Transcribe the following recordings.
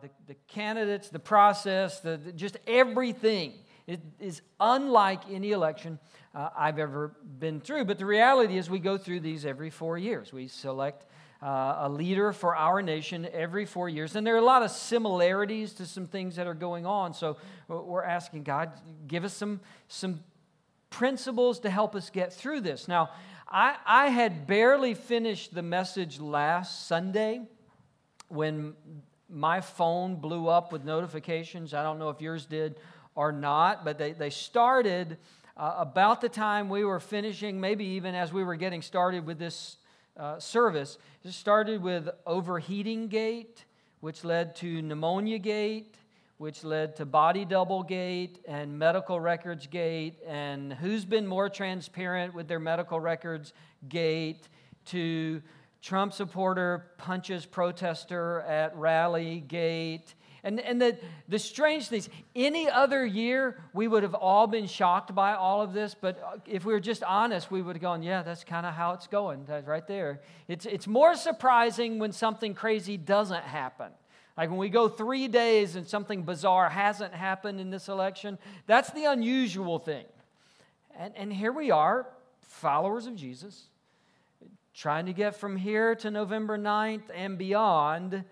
the, the candidates, the process, the, the just everything. It is unlike any election uh, I've ever been through. But the reality is, we go through these every four years. We select uh, a leader for our nation every four years. And there are a lot of similarities to some things that are going on. So we're asking God, give us some, some principles to help us get through this. Now, I, I had barely finished the message last Sunday when my phone blew up with notifications. I don't know if yours did or not, but they, they started uh, about the time we were finishing, maybe even as we were getting started with this uh, service. It started with overheating gate, which led to pneumonia gate, which led to body double gate and medical records gate, and who's been more transparent with their medical records gate, to Trump supporter punches protester at rally gate. And, and the, the strange things, any other year, we would have all been shocked by all of this, but uh, if we were just honest, we would have gone, yeah, that's kind of how it's going. That's right there. It's, it's more surprising when something crazy doesn't happen. Like when we go three days and something bizarre hasn't happened in this election, that's the unusual thing. And, and here we are, followers of Jesus, trying to get from here to November 9th and beyond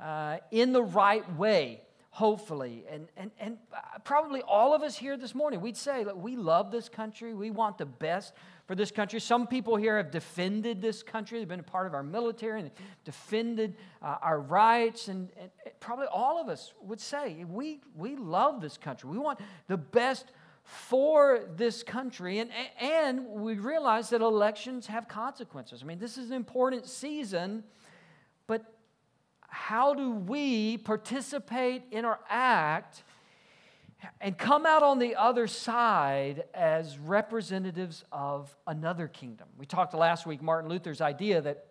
uh, in the right way, hopefully. And, and, and probably all of us here this morning, we'd say, that we love this country, we want the best for this country. Some people here have defended this country, they've been a part of our military and defended uh, our rights. And, and, probably all of us would say, we, we love this country. We want the best for this country. And, and we realize that elections have consequences. I mean, this is an important season, but how do we participate, interact, and come out on the other side as representatives of another kingdom. We talked last week, Martin Luther's idea that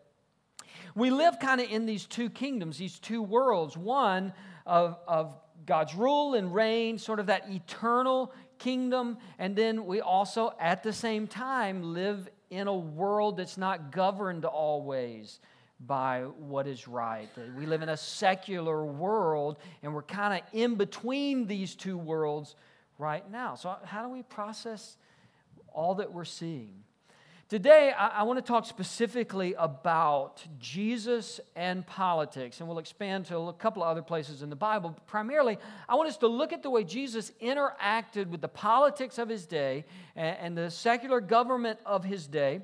we live kind of in these two kingdoms, these two worlds one of, of God's rule and reign, sort of that eternal kingdom, and then we also, at the same time, live in a world that's not governed always by what is right. We live in a secular world, and we're kind of in between these two worlds right now. So, how do we process all that we're seeing? Today, I, I want to talk specifically about Jesus and politics, and we'll expand to a couple of other places in the Bible. But primarily, I want us to look at the way Jesus interacted with the politics of his day and, and the secular government of his day,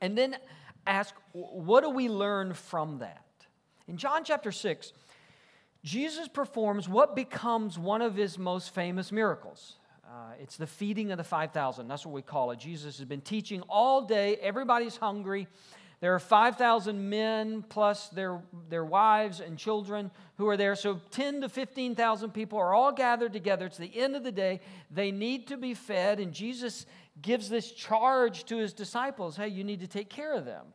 and then ask, what do we learn from that? In John chapter 6, Jesus performs what becomes one of his most famous miracles. Uh, it's the feeding of the 5,000. That's what we call it. Jesus has been teaching all day. Everybody's hungry. There are 5,000 men plus their, their wives and children who are there. So 10 to 15,000 people are all gathered together. It's the end of the day. They need to be fed. And Jesus gives this charge to his disciples hey, you need to take care of them.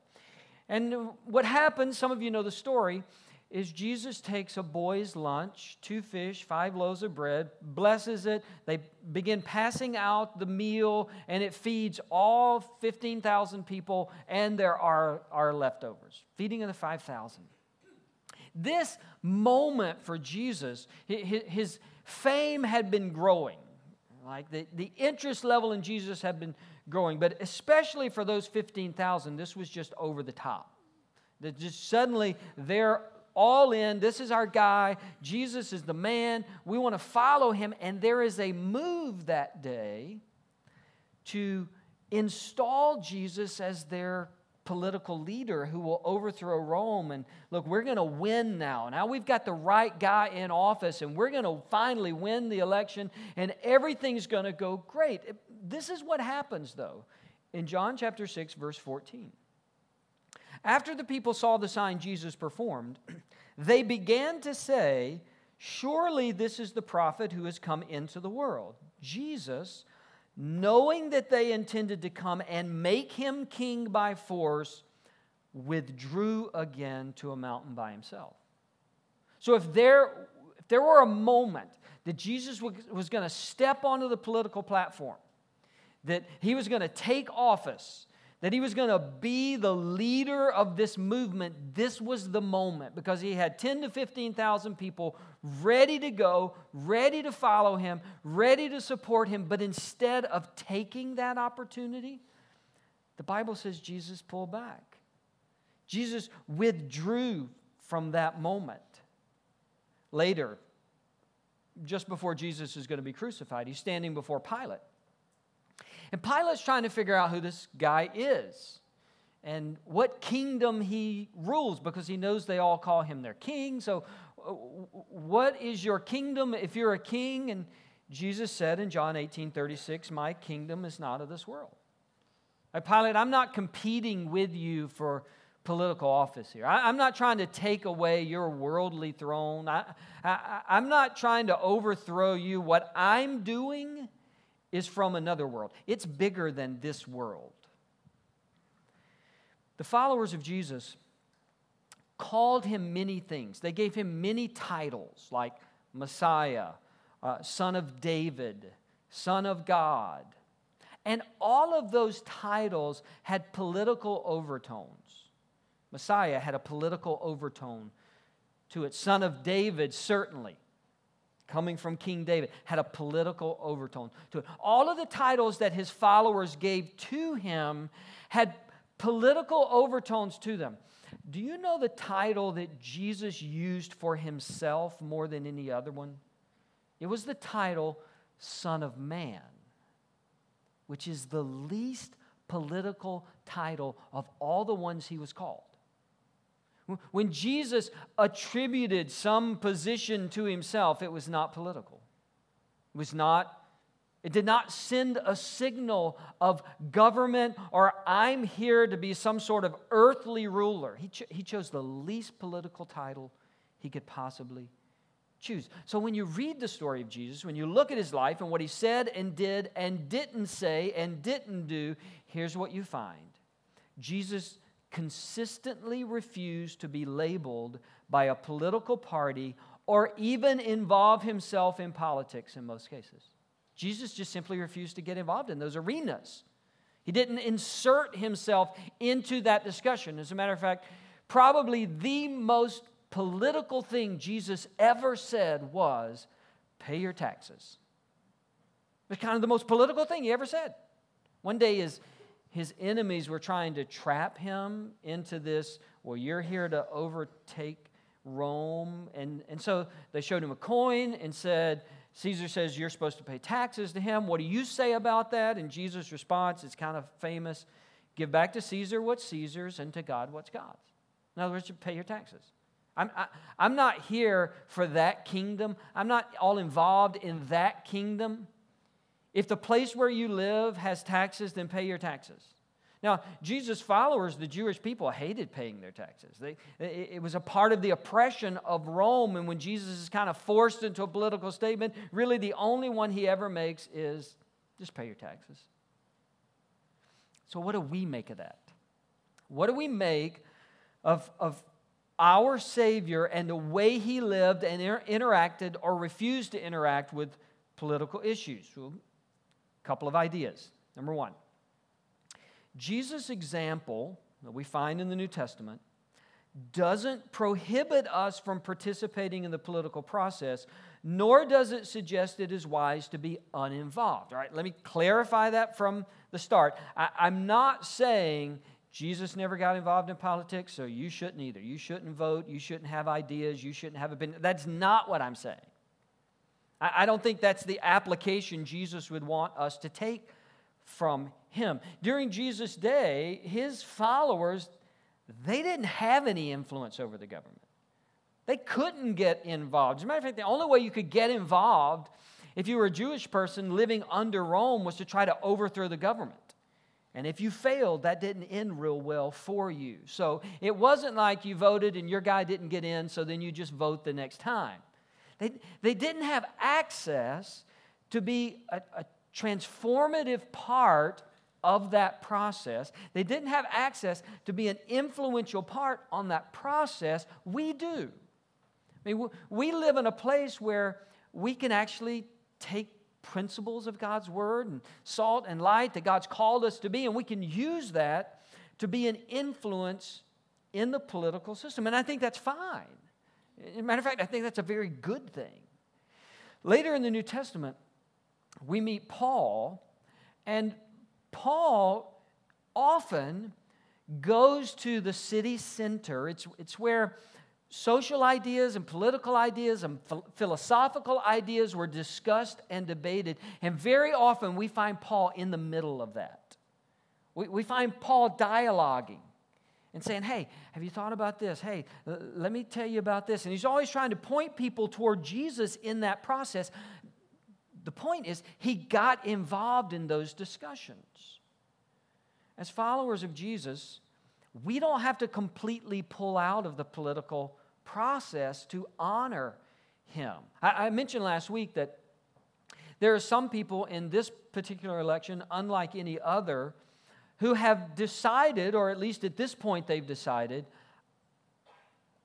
And what happens, some of you know the story, is Jesus takes a boy's lunch, two fish, five loaves of bread, blesses it. They begin passing out the meal, and it feeds all 15,000 people, and there are, are leftovers. Feeding of the 5,000. This moment for Jesus, his fame had been growing. Like the, the interest level in Jesus had been growing, but especially for those 15,000, this was just over the top. That just suddenly they're all in. This is our guy. Jesus is the man. We want to follow him. And there is a move that day to install Jesus as their political leader who will overthrow Rome. And look, we're going to win now. Now we've got the right guy in office, and we're going to finally win the election, and everything's going to go great. This is what happens, though, in John chapter 6, verse 14. After the people saw the sign Jesus performed, they began to say, Surely this is the prophet who has come into the world. Jesus knowing that they intended to come and make him king by force, withdrew again to a mountain by himself. So if there, if there were a moment that Jesus was going to step onto the political platform, that he was going to take office, that he was going to be the leader of this movement, this was the moment because he had 10 to 15,000 people ready to go, ready to follow him, ready to support him. But instead of taking that opportunity, the Bible says Jesus pulled back. Jesus withdrew from that moment. Later, just before Jesus is going to be crucified, he's standing before Pilate. And Pilate's trying to figure out who this guy is and what kingdom he rules because he knows they all call him their king. So, uh, what is your kingdom if you're a king? And Jesus said in John 18 36, My kingdom is not of this world. Pilate, I'm not competing with you for political office here. I, am not trying to take away your worldly throne. I, I, I'm not trying to overthrow you. What I'm doing is from another world, it's bigger than this world. The followers of Jesus called him many things. They gave him many titles like Messiah, uh, Son of David, Son of God. And all of those titles had political overtones. Messiah had a political overtone to it. Son of David, certainly coming from King David, had a political overtone to it. All of the titles that his followers gave to him had political overtones to them. Do you know the title that Jesus used for himself more than any other one? It was the title Son of Man, which is the least political title of all the ones he was called. When Jesus attributed some position to himself, it was not political. It was not it did not send a signal of government or I'm here to be some sort of earthly ruler. He, cho- he chose the least political title he could possibly choose. So when you read the story of Jesus, when you look at his life and what he said and did and didn't say and didn't do, here's what you find Jesus consistently refused to be labeled by a political party or even involve himself in politics in most cases. Jesus just simply refused to get involved in those arenas. He didn't insert himself into that discussion. As a matter of fact, probably the most political thing Jesus ever said was pay your taxes. It's kind of the most political thing he ever said. One day, his, his enemies were trying to trap him into this, well, you're here to overtake Rome. And, and so they showed him a coin and said, Caesar says you're supposed to pay taxes to him. What do you say about that? And Jesus' response is kind of famous give back to Caesar what's Caesar's and to God what's God's. In other words, you pay your taxes. I'm, I, am i am not here for that kingdom. I'm not all involved in that kingdom. If the place where you live has taxes, then pay your taxes. Now, Jesus' followers, the Jewish people, hated paying their taxes. They, it was a part of the oppression of Rome. And when Jesus is kind of forced into a political statement, really the only one he ever makes is just pay your taxes. So, what do we make of that? What do we make of, of our Savior and the way he lived and inter- interacted or refused to interact with political issues? Couple of ideas. Number one, Jesus' example that we find in the New Testament doesn't prohibit us from participating in the political process, nor does it suggest it is wise to be uninvolved. All right, let me clarify that from the start. I, am not saying Jesus never got involved in politics, so you shouldn't either. You shouldn't vote, you shouldn't have ideas, you shouldn't have opinions. That's not what I'm saying. I don't think that's the application Jesus would want us to take from him. During Jesus' day, his followers, they didn't have any influence over the government. They couldn't get involved. As a matter of fact, the only way you could get involved if you were a Jewish person living under Rome was to try to overthrow the government. And if you failed, that didn't end real well for you. So it wasn't like you voted and your guy didn't get in, so then you just vote the next time. They, they didn't have access to be a, a transformative part of that process. They didn't have access to be an influential part on that process. We do. I mean, we live in a place where we can actually take principles of God's word and salt and light that God's called us to be, and we can use that to be an influence in the political system. And I think that's fine. As a matter of fact, I think that's a very good thing. Later in the New Testament, we meet Paul, and Paul often goes to the city center. It's, it's where social ideas and political ideas and philosophical ideas were discussed and debated. And very often we find Paul in the middle of that. We, we find Paul dialoguing and saying, Hey, have you thought about this? Hey, let me tell you about this. And he's always trying to point people toward Jesus in that process. The point is, he got involved in those discussions. As followers of Jesus, we don't have to completely pull out of the political process to honor him. I, I mentioned last week that there are some people in this particular election, unlike any other, who have decided, or at least at this point they've decided,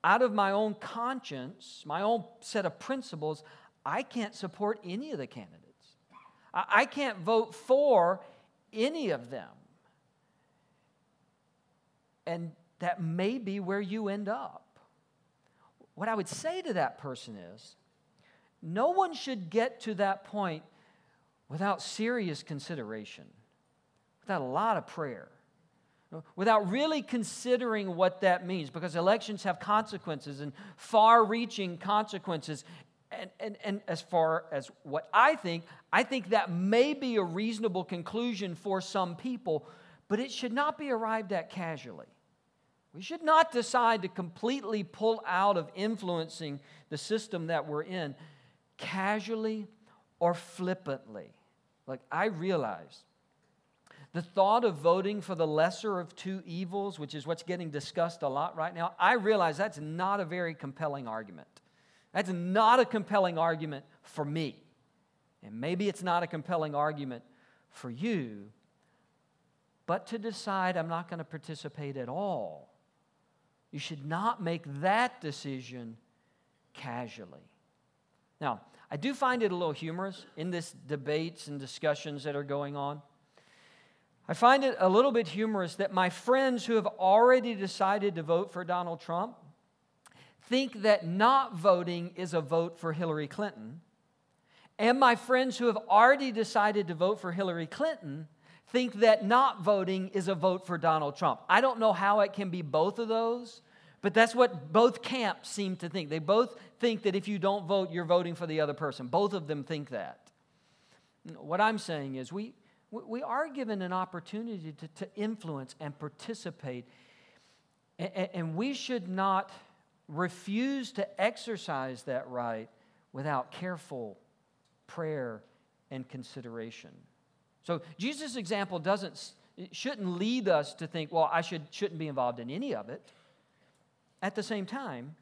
out of my own conscience, my own set of principles, I can't support any of the candidates. I can't vote for any of them. And that may be where you end up. What I would say to that person is no one should get to that point without serious consideration, without a lot of prayer, without really considering what that means, because elections have consequences and far reaching consequences. And, and, and as far as what I think, I think that may be a reasonable conclusion for some people, but it should not be arrived at casually. We should not decide to completely pull out of influencing the system that we're in casually or flippantly. Like, I realize the thought of voting for the lesser of two evils, which is what's getting discussed a lot right now, I realize that's not a very compelling argument. That's not a compelling argument for me. And maybe it's not a compelling argument for you, but to decide I'm not going to participate at all, you should not make that decision casually. Now, I do find it a little humorous in this debates and discussions that are going on. I find it a little bit humorous that my friends who have already decided to vote for Donald Trump think that not voting is a vote for Hillary Clinton and my friends who have already decided to vote for Hillary Clinton think that not voting is a vote for Donald Trump. I don't know how it can be both of those, but that's what both camps seem to think. They both think that if you don't vote, you're voting for the other person. Both of them think that. What I'm saying is, we, we are given an opportunity to, to influence and participate, and, we should not refuse to exercise that right without careful prayer and consideration. So Jesus' example doesn't shouldn't lead us to think, well, I should, shouldn't be involved in any of it. At the same time,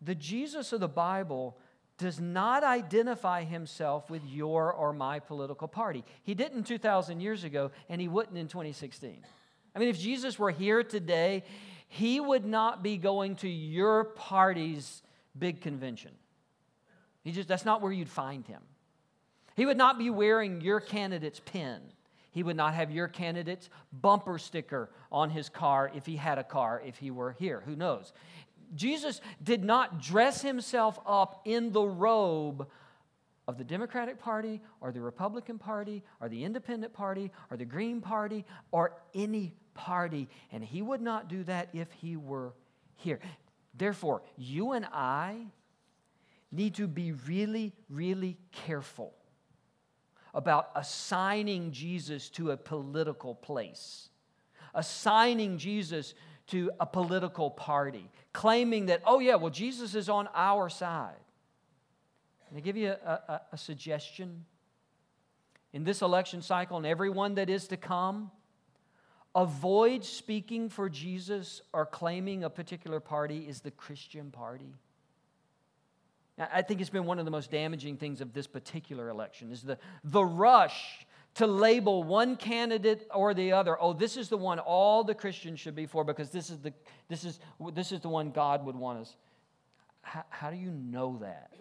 the Jesus of the Bible does not identify himself with your or my political party. He didn't 2,000 years ago, and he wouldn't in 2016. I mean, if Jesus were here today, he would not be going to your party's big convention. He just, that's not where you'd find him. He would not be wearing your candidate's pin. He would not have your candidate's bumper sticker on his car if he had a car, if he were here. Who knows? Jesus did not dress himself up in the robe of the Democratic Party or the Republican Party or the Independent Party or the Green Party or any party. And he would not do that if he were here. Therefore, you and I need to be really, really careful about assigning Jesus to a political place, assigning Jesus to a political party, claiming that, oh, yeah, well, Jesus is on our side. Can I give you a, a, a suggestion? In this election cycle and everyone that is to come, avoid speaking for Jesus or claiming a particular party is the Christian party. I think it's been one of the most damaging things of this particular election is the, the rush to label one candidate or the other. Oh, this is the one all the Christians should be for because this is the, this is, this is the one God would want us. How, how do you know that?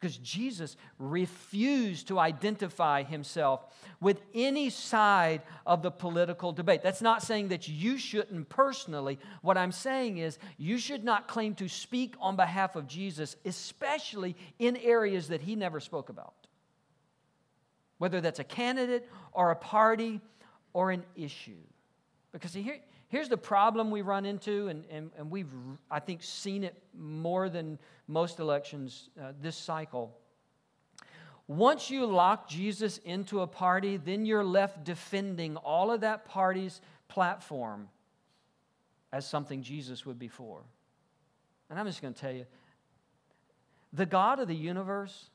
because Jesus refused to identify himself with any side of the political debate. That's not saying that you shouldn't personally. What I'm saying is you should not claim to speak on behalf of Jesus, especially in areas that he never spoke about. Whether that's a candidate or a party or an issue. Because here, here's the problem we run into, and, and, and we've, I think, seen it more than most elections uh, this cycle. Once you lock Jesus into a party, then you're left defending all of that party's platform as something Jesus would be for. And I'm just going to tell you the God of the universe,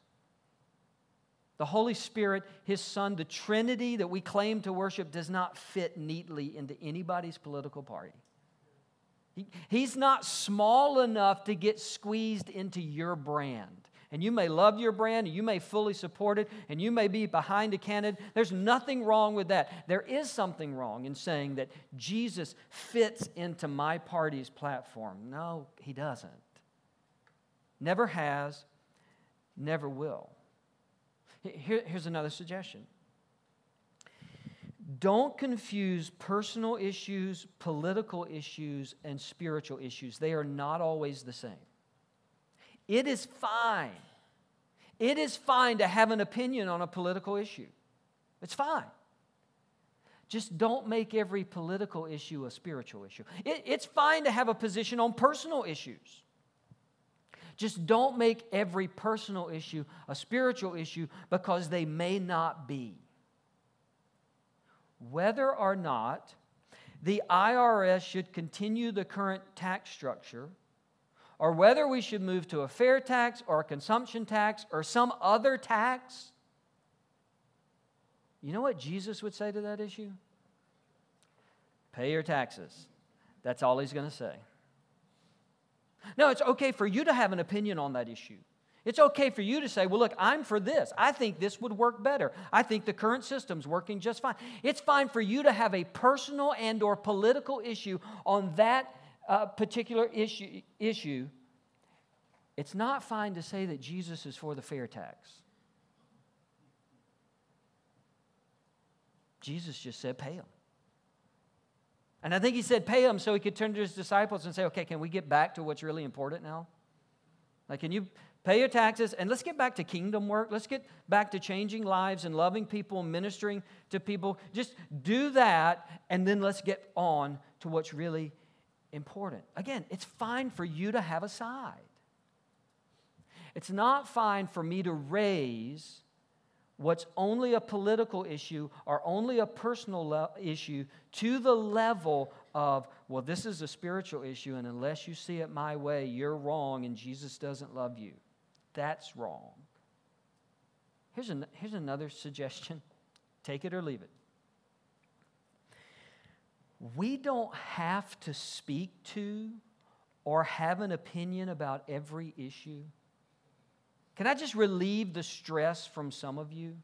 the Holy Spirit, His Son, the Trinity that we claim to worship does not fit neatly into anybody's political party. He, he's not small enough to get squeezed into your brand. And you may love your brand, and you may fully support it, and you may be behind a candidate. There's nothing wrong with that. There is something wrong in saying that Jesus fits into my party's platform. No, he doesn't. Never has, never will. Here, here's another suggestion don't confuse personal issues, political issues, and spiritual issues. They are not always the same. It is fine. It is fine to have an opinion on a political issue. It's fine. Just don't make every political issue a spiritual issue. It, it's fine to have a position on personal issues. Just don't make every personal issue a spiritual issue because they may not be whether or not the IRS should continue the current tax structure or whether we should move to a fair tax or a consumption tax or some other tax. You know what Jesus would say to that issue? Pay your taxes. That's all he's going to say. No, it's okay for you to have an opinion on that issue. It's okay for you to say, well, look, I'm for this. I think this would work better. I think the current system's working just fine. It's fine for you to have a personal and or political issue on that uh, particular issue, issue. It's not fine to say that Jesus is for the fair tax. Jesus just said, pay them. And I think he said, pay them so he could turn to his disciples and say, okay, can we get back to what's really important now? Like, can you Pay your taxes and let's get back to kingdom work. Let's get back to changing lives and loving people and ministering to people. Just do that and then let's get on to what's really important. Again, it's fine for you to have a side. It's not fine for me to raise what's only a political issue or only a personal le- issue to the level of, well, this is a spiritual issue, and unless you see it my way, you're wrong and Jesus doesn't love you. That's wrong. Here's, an, here's another suggestion take it or leave it. We don't have to speak to or have an opinion about every issue. Can I just relieve the stress from some of you?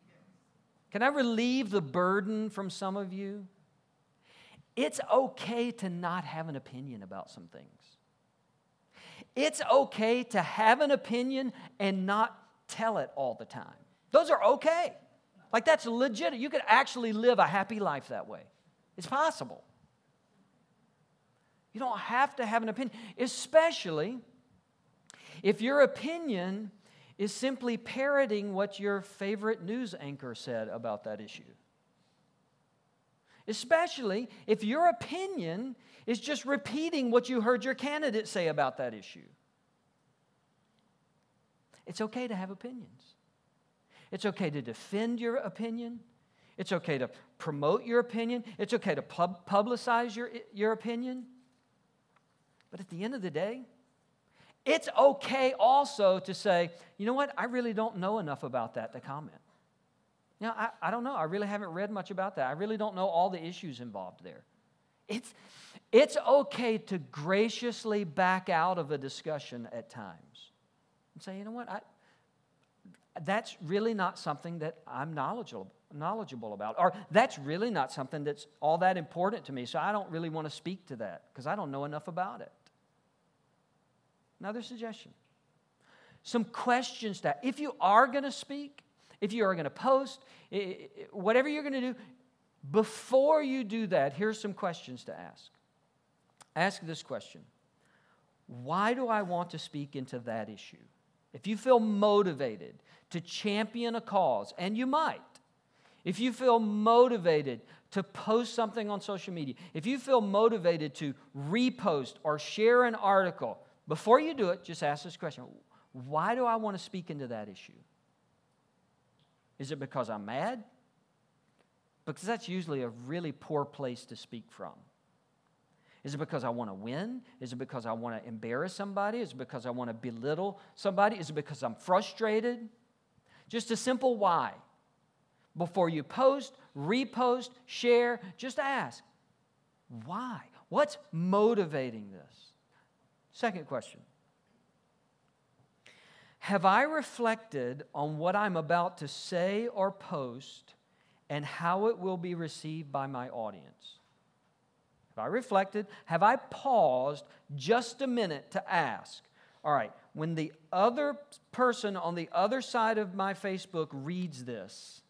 Can I relieve the burden from some of you? It's okay to not have an opinion about some things. It's okay to have an opinion and not tell it all the time. Those are okay. Like that's legit. You could actually live a happy life that way. It's possible. You don't have to have an opinion, especially if your opinion is simply parroting what your favorite news anchor said about that issue. Especially if your opinion is just repeating what you heard your candidate say about that issue. It's okay to have opinions. It's okay to defend your opinion. It's okay to promote your opinion. It's okay to pub- publicize your, your opinion. But at the end of the day, it's okay also to say, you know what, I really don't know enough about that to comment. You know, I, I don't know. I really haven't read much about that. I really don't know all the issues involved there. It's, it's okay to graciously back out of a discussion at times and say, you know what, I, that's really not something that I'm knowledgeable, knowledgeable about. Or that's really not something that's all that important to me, so I don't really want to speak to that because I don't know enough about it. Another suggestion some questions that if you are going to speak, if you are going to post, whatever you're going to do, before you do that, here's some questions to ask. Ask this question Why do I want to speak into that issue? If you feel motivated to champion a cause, and you might, if you feel motivated to post something on social media, if you feel motivated to repost or share an article, before you do it, just ask this question Why do I want to speak into that issue? Is it because I'm mad? Because that's usually a really poor place to speak from. Is it because I want to win? Is it because I want to embarrass somebody? Is it because I want to belittle somebody? Is it because I'm frustrated? Just a simple why. Before you post, repost, share, just ask why? What's motivating this? Second question Have I reflected on what I'm about to say or post and how it will be received by my audience? Have I reflected? Have I paused just a minute to ask, all right, when the other person on the other side of my Facebook reads this,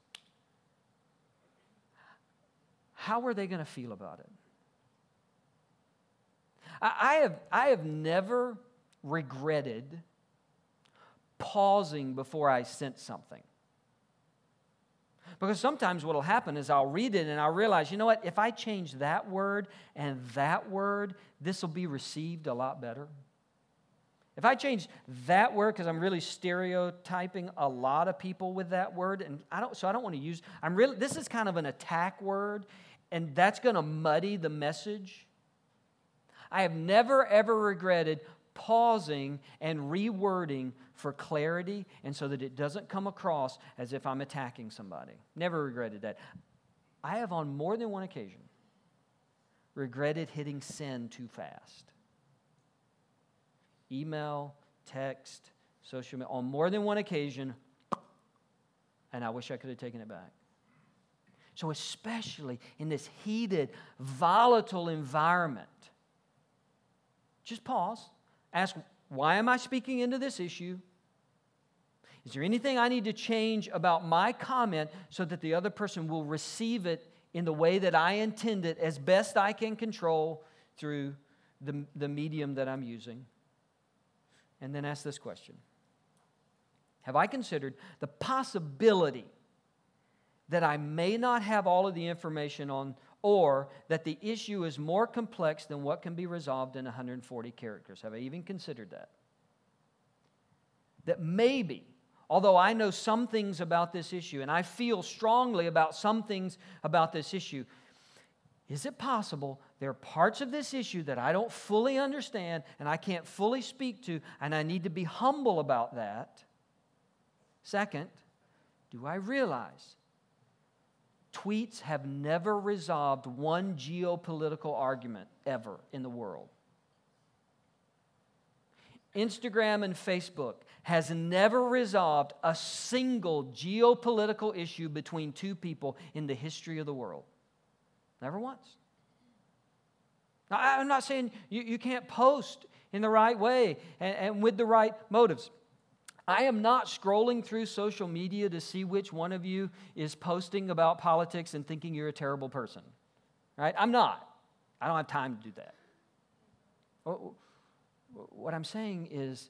how are they going to feel about it? I have, I have never regretted pausing before I sent something. Because sometimes what will happen is I'll read it and I'll realize, you know what, if I change that word and that word, this will be received a lot better. If I change that word, because I'm really stereotyping a lot of people with that word, and I don't, so I don't want to use, I'm really, this is kind of an attack word, and that's going to muddy the message. I have never, ever regretted pausing and rewording for clarity and so that it doesn't come across as if I'm attacking somebody. Never regretted that. I have on more than one occasion regretted hitting send too fast. Email, text, social media, on more than one occasion, and I wish I could have taken it back. So, especially in this heated, volatile environment, just pause. Ask, why am I speaking into this issue? Is there anything I need to change about my comment so that the other person will receive it in the way that I intend it as best I can control through the, the medium that I'm using? And then ask this question Have I considered the possibility that I may not have all of the information on, or that the issue is more complex than what can be resolved in 140 characters? Have I even considered that? That maybe although I know some things about this issue and I feel strongly about some things about this issue, is it possible there are parts of this issue that I don't fully understand and I can't fully speak to, and I need to be humble about that? Second, do I realize tweets have never resolved one geopolitical argument ever in the world? Instagram and Facebook has never resolved a single geopolitical issue between two people in the history of the world. Never once. Now, I'm not saying you, you can't post in the right way and, and with the right motives. I am not scrolling through social media to see which one of you is posting about politics and thinking you're a terrible person. Right? I'm not. I don't have time to do that. What I'm saying is,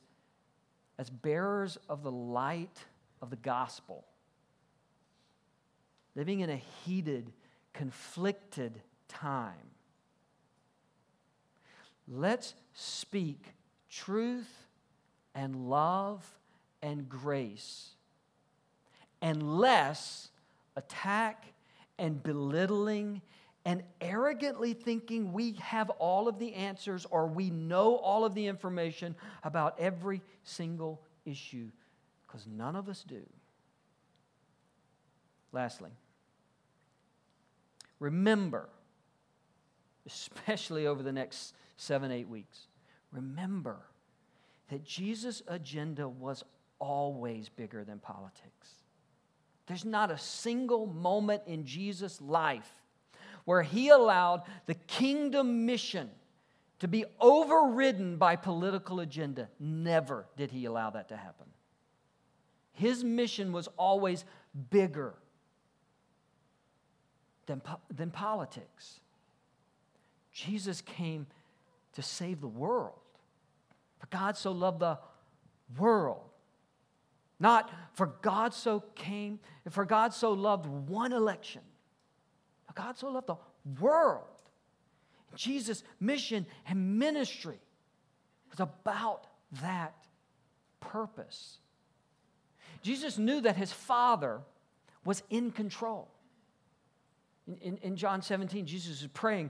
as bearers of the light of the gospel, living in a heated, conflicted time, let's speak truth and love and grace and less attack and belittling and arrogantly thinking we have all of the answers or we know all of the information about every single issue, because none of us do. Lastly, remember, especially over the next seven, eight weeks, remember that Jesus' agenda was always bigger than politics. There's not a single moment in Jesus' life where he allowed the kingdom mission to be overridden by political agenda. Never did he allow that to happen. His mission was always bigger than, than politics. Jesus came to save the world. For God so loved the world. Not for God so came, for God so loved one election. God so loved the world. Jesus' mission and ministry was about that purpose. Jesus knew that his Father was in control. In, in, in John 17, Jesus is praying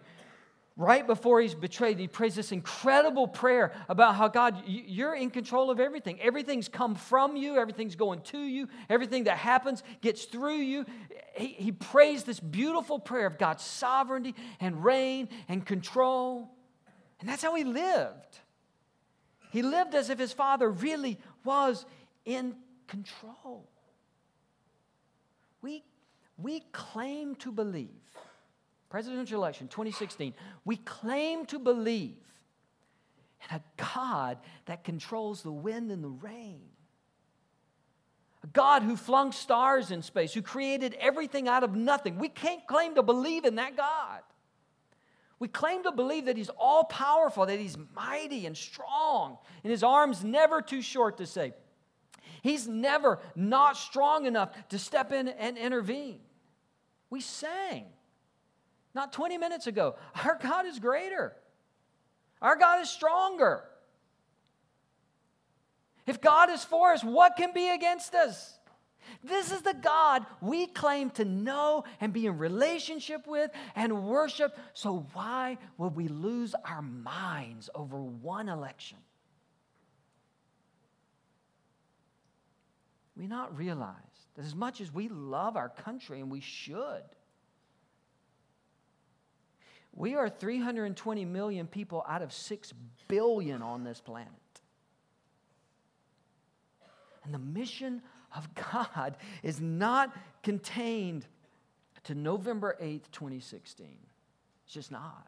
right before he's betrayed, he prays this incredible prayer about how God, you're in control of everything. Everything's come from you, everything's going to you, everything that happens gets through you. He, he prays this beautiful prayer of God's sovereignty and reign and control. And that's how he lived. He lived as if his father really was in control. We, we claim to believe presidential election 2016, we claim to believe in a God that controls the wind and the rain. A God who flung stars in space, who created everything out of nothing. We can't claim to believe in that God. We claim to believe that He's all powerful, that He's mighty and strong, and His arm's never too short to save. He's never not strong enough to step in and intervene. We sang not 20 minutes ago. Our God is greater, our God is stronger. If God is for us, what can be against us? This is the God we claim to know and be in relationship with and worship. So, why would we lose our minds over one election? We not realize that as much as we love our country, and we should, we are 320 million people out of 6 billion on this planet. And the mission of God is not contained to November 8th, 2016. It's just not.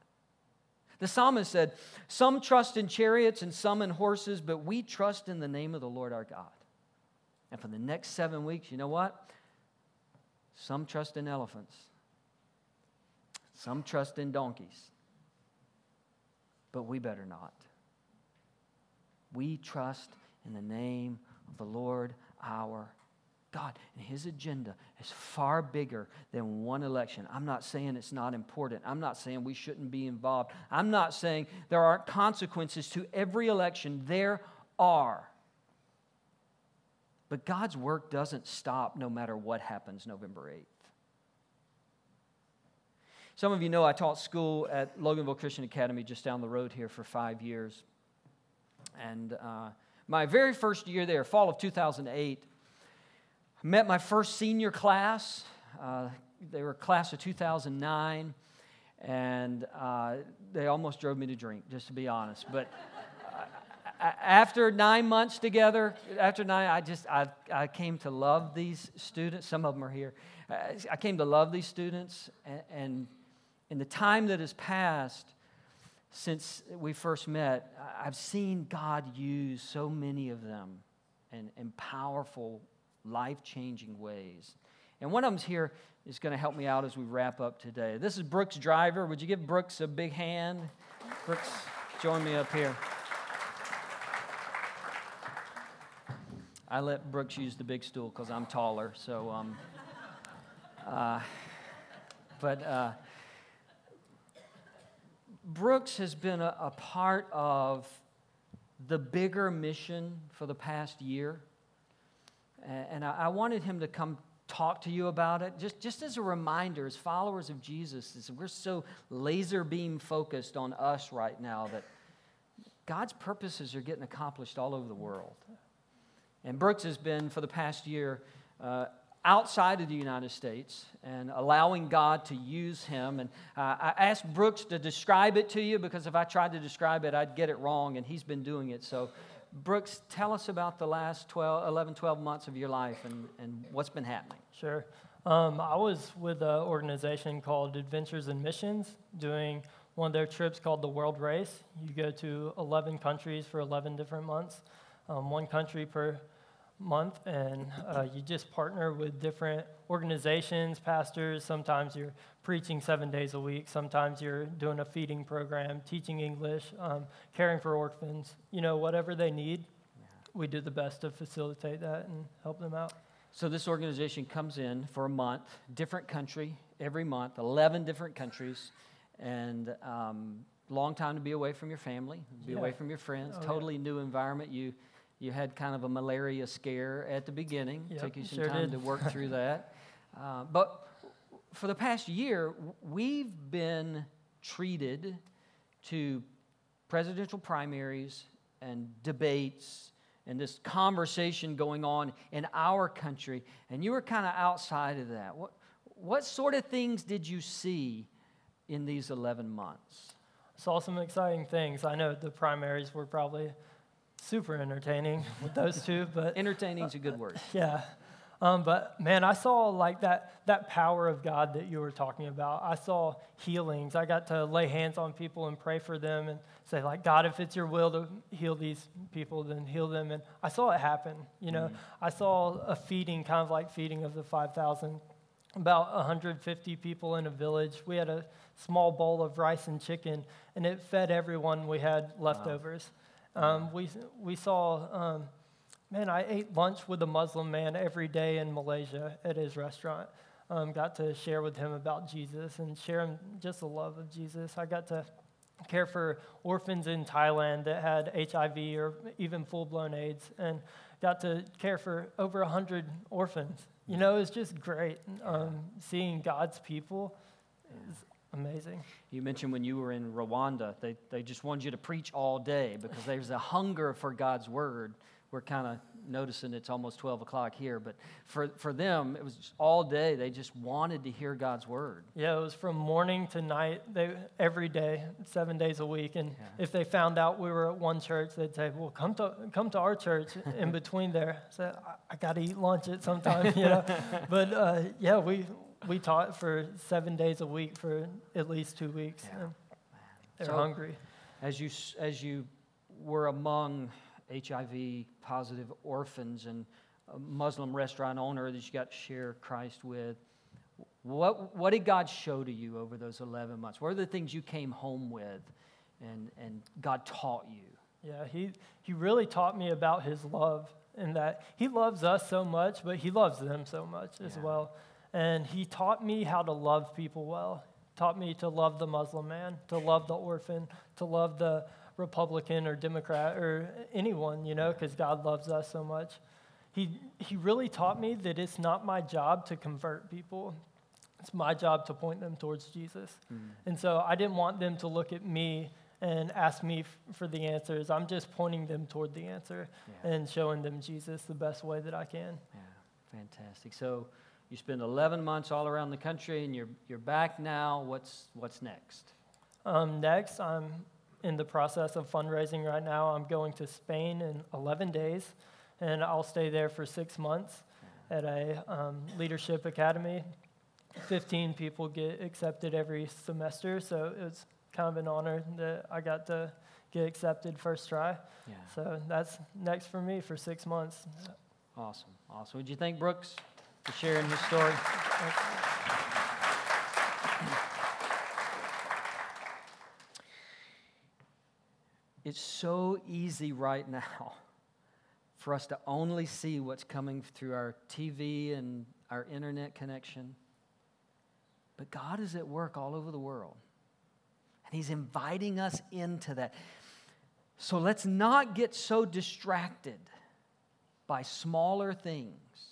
The psalmist said, Some trust in chariots and some in horses, but we trust in the name of the Lord our God. And for the next seven weeks, you know what? Some trust in elephants, some trust in donkeys, but we better not. We trust in the name of the Lord our God. And his agenda is far bigger than one election. I'm not saying it's not important. I'm not saying we shouldn't be involved. I'm not saying there aren't consequences to every election. There are. But God's work doesn't stop no matter what happens November 8th. Some of you know I taught school at Loganville Christian Academy just down the road here for five years. And uh, my very first year there, fall of 2008, I met my first senior class. Uh, they were class of 2009, and uh, they almost drove me to drink, just to be honest. But uh, after nine months together, after nine, I just I, I came to love these students. Some of them are here. I came to love these students, and, and in the time that has passed since we first met, I've seen God use so many of them in, in powerful, life changing ways. And one of them's here is going to help me out as we wrap up today. This is Brooks Driver. Would you give Brooks a big hand? Brooks, join me up here. I let Brooks use the big stool because I'm taller. So, um, uh, but uh, Brooks has been a, a part of the bigger mission for the past year. And I, I wanted him to come talk to you about it. Just, just as a reminder, as followers of Jesus, we're so laser beam focused on us right now that God's purposes are getting accomplished all over the world. And Brooks has been, for the past year, uh, outside of the United States and allowing God to use him. And uh, I asked Brooks to describe it to you because if I tried to describe it, I'd get it wrong, and he's been doing it. So, Brooks, tell us about the last 12, 11, 12 months of your life and, and what's been happening. Sure. Um, I was with an organization called Adventures in Missions doing one of their trips called the World Race. You go to 11 countries for 11 different months, um, one country per month, and uh, you just partner with different organizations, pastors. Sometimes you're preaching seven days a week. Sometimes you're doing a feeding program, teaching English, um, caring for orphans. You know, whatever they need, yeah. we do the best to facilitate that and help them out. So this organization comes in for a month, different country every month, 11 different countries, and um, long time to be away from your family, be yeah. away from your friends, oh, totally yeah. new environment. You you had kind of a malaria scare at the beginning. Yep, Took you some sure time did. to work through that. Uh, but for the past year, we've been treated to presidential primaries and debates and this conversation going on in our country, and you were kind of outside of that. What, what sort of things did you see in these 11 months? Saw some exciting things. I know the primaries were probably super entertaining with those two. But entertaining is a good word. Yeah. Um, but man, I saw like that that power of God that you were talking about. I saw healings. I got to lay hands on people and pray for them and say like, God, if it's your will to heal these people, then heal them. And I saw it happen. You know, mm. I saw a feeding, kind of like feeding of the five thousand. About 150 people in a village. We had a small bowl of rice and chicken, and it fed everyone. We had leftovers. Wow. Um, we, we saw, um, man, I ate lunch with a Muslim man every day in Malaysia at his restaurant. Um, got to share with him about Jesus and share him just the love of Jesus. I got to care for orphans in Thailand that had HIV or even full blown AIDS and got to care for over 100 orphans. You know, it's just great um, seeing God's people amazing. You mentioned when you were in Rwanda, they, they just wanted you to preach all day because there's a hunger for God's word. We're kind of noticing it's almost 12 o'clock here, but for, for them, it was all day. They just wanted to hear God's word. Yeah, it was from morning to night, they, every day, seven days a week. And yeah. if they found out we were at one church, they'd say, Well, come to, come to our church in between there. So I, I got to eat lunch at some time, you know. but uh, yeah, we, we taught for seven days a week for at least two weeks. Yeah. They're so hungry. As you, as you were among HIV positive orphans and a Muslim restaurant owner that you got to share Christ with, what, what did God show to you over those 11 months? What are the things you came home with and, and God taught you? Yeah, he, he really taught me about his love and that he loves us so much, but he loves them so much yeah. as well. And he taught me how to love people well. Taught me to love the Muslim man, to love the orphan, to love the Republican or Democrat or anyone, you know, because God loves us so much. He, he really taught me that it's not my job to convert people. It's my job to point them towards Jesus. Mm. And so I didn't want them to look at me and ask me f- for the answers. I'm just pointing them toward the answer yeah. and showing them Jesus the best way that I can. Yeah, fantastic. So, you spend 11 months all around the country and you're, you're back now. What's, what's next? Um, next, I'm in the process of fundraising right now. I'm going to Spain in 11 days, and I'll stay there for six months at a um, leadership academy. 15 people get accepted every semester, so it's kind of an honor that I got to get accepted first try. Yeah. So that's next for me for six months. Awesome, awesome. What do you think, Brooks? For sharing his story. It's so easy right now for us to only see what's coming through our TV and our internet connection. But God is at work all over the world. And He's inviting us into that. So let's not get so distracted by smaller things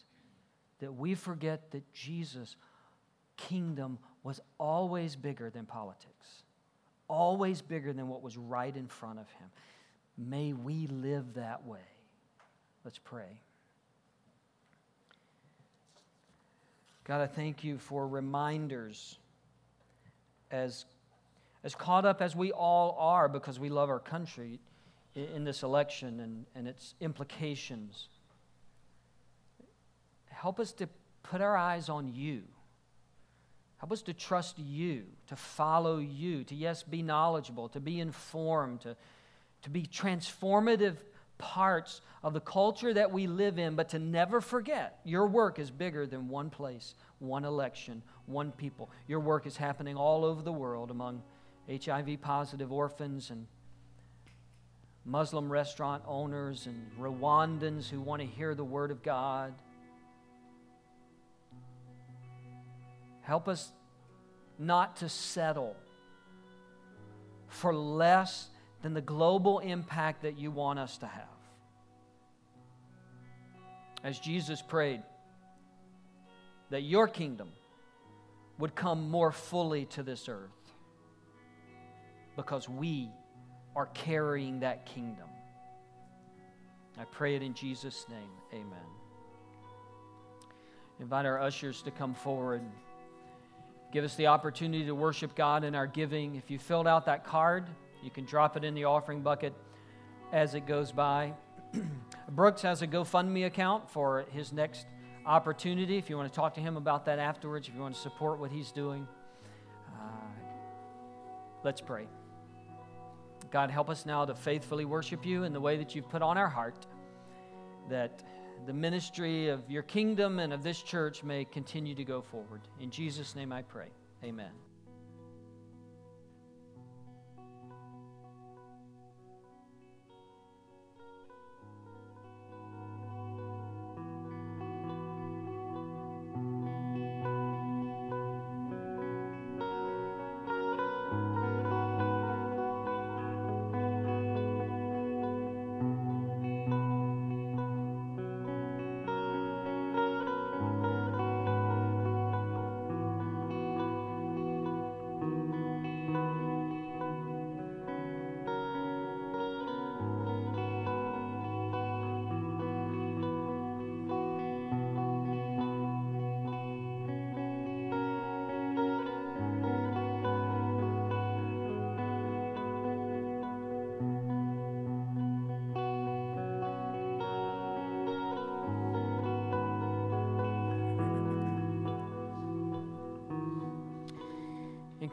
that we forget that Jesus' kingdom was always bigger than politics, always bigger than what was right in front of him. May we live that way. Let's pray. God, I thank you for reminders as, as caught up as we all are because we love our country in this election and, and its implications help us to put our eyes on you Help us to trust you, to follow you, to, yes, be knowledgeable, to be informed, to, to be transformative parts of the culture that we live in, but to never forget your work is bigger than one place, one election, one people. Your work is happening all over the world among HIV positive orphans and Muslim restaurant owners and Rwandans who want to hear the Word of God. Help us not to settle for less than the global impact that you want us to have. As Jesus prayed that your kingdom would come more fully to this earth because we are carrying that kingdom. I pray it in Jesus' name. Amen. Invite our ushers to come forward. Give us the opportunity to worship God in our giving. If you filled out that card, you can drop it in the offering bucket as it goes by. Brooks has a GoFundMe account for his next opportunity. If you want to talk to him about that afterwards, if you want to support what he's doing, uh, let's pray. God, help us now to faithfully worship you in the way that you've put on our heart, that the ministry of your kingdom and of this church may continue to go forward. In Jesus' name I pray. Amen.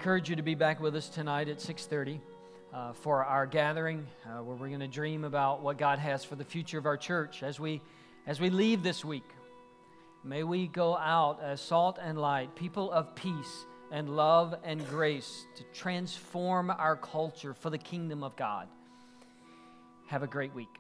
Encourage you to be back with us tonight at 6.30 uh, for our gathering uh, where we're going to dream about what god has for the future of our church. As we as we leave this week may we go out as salt and light people of peace and love and grace to transform our culture for the kingdom of god. Have a great week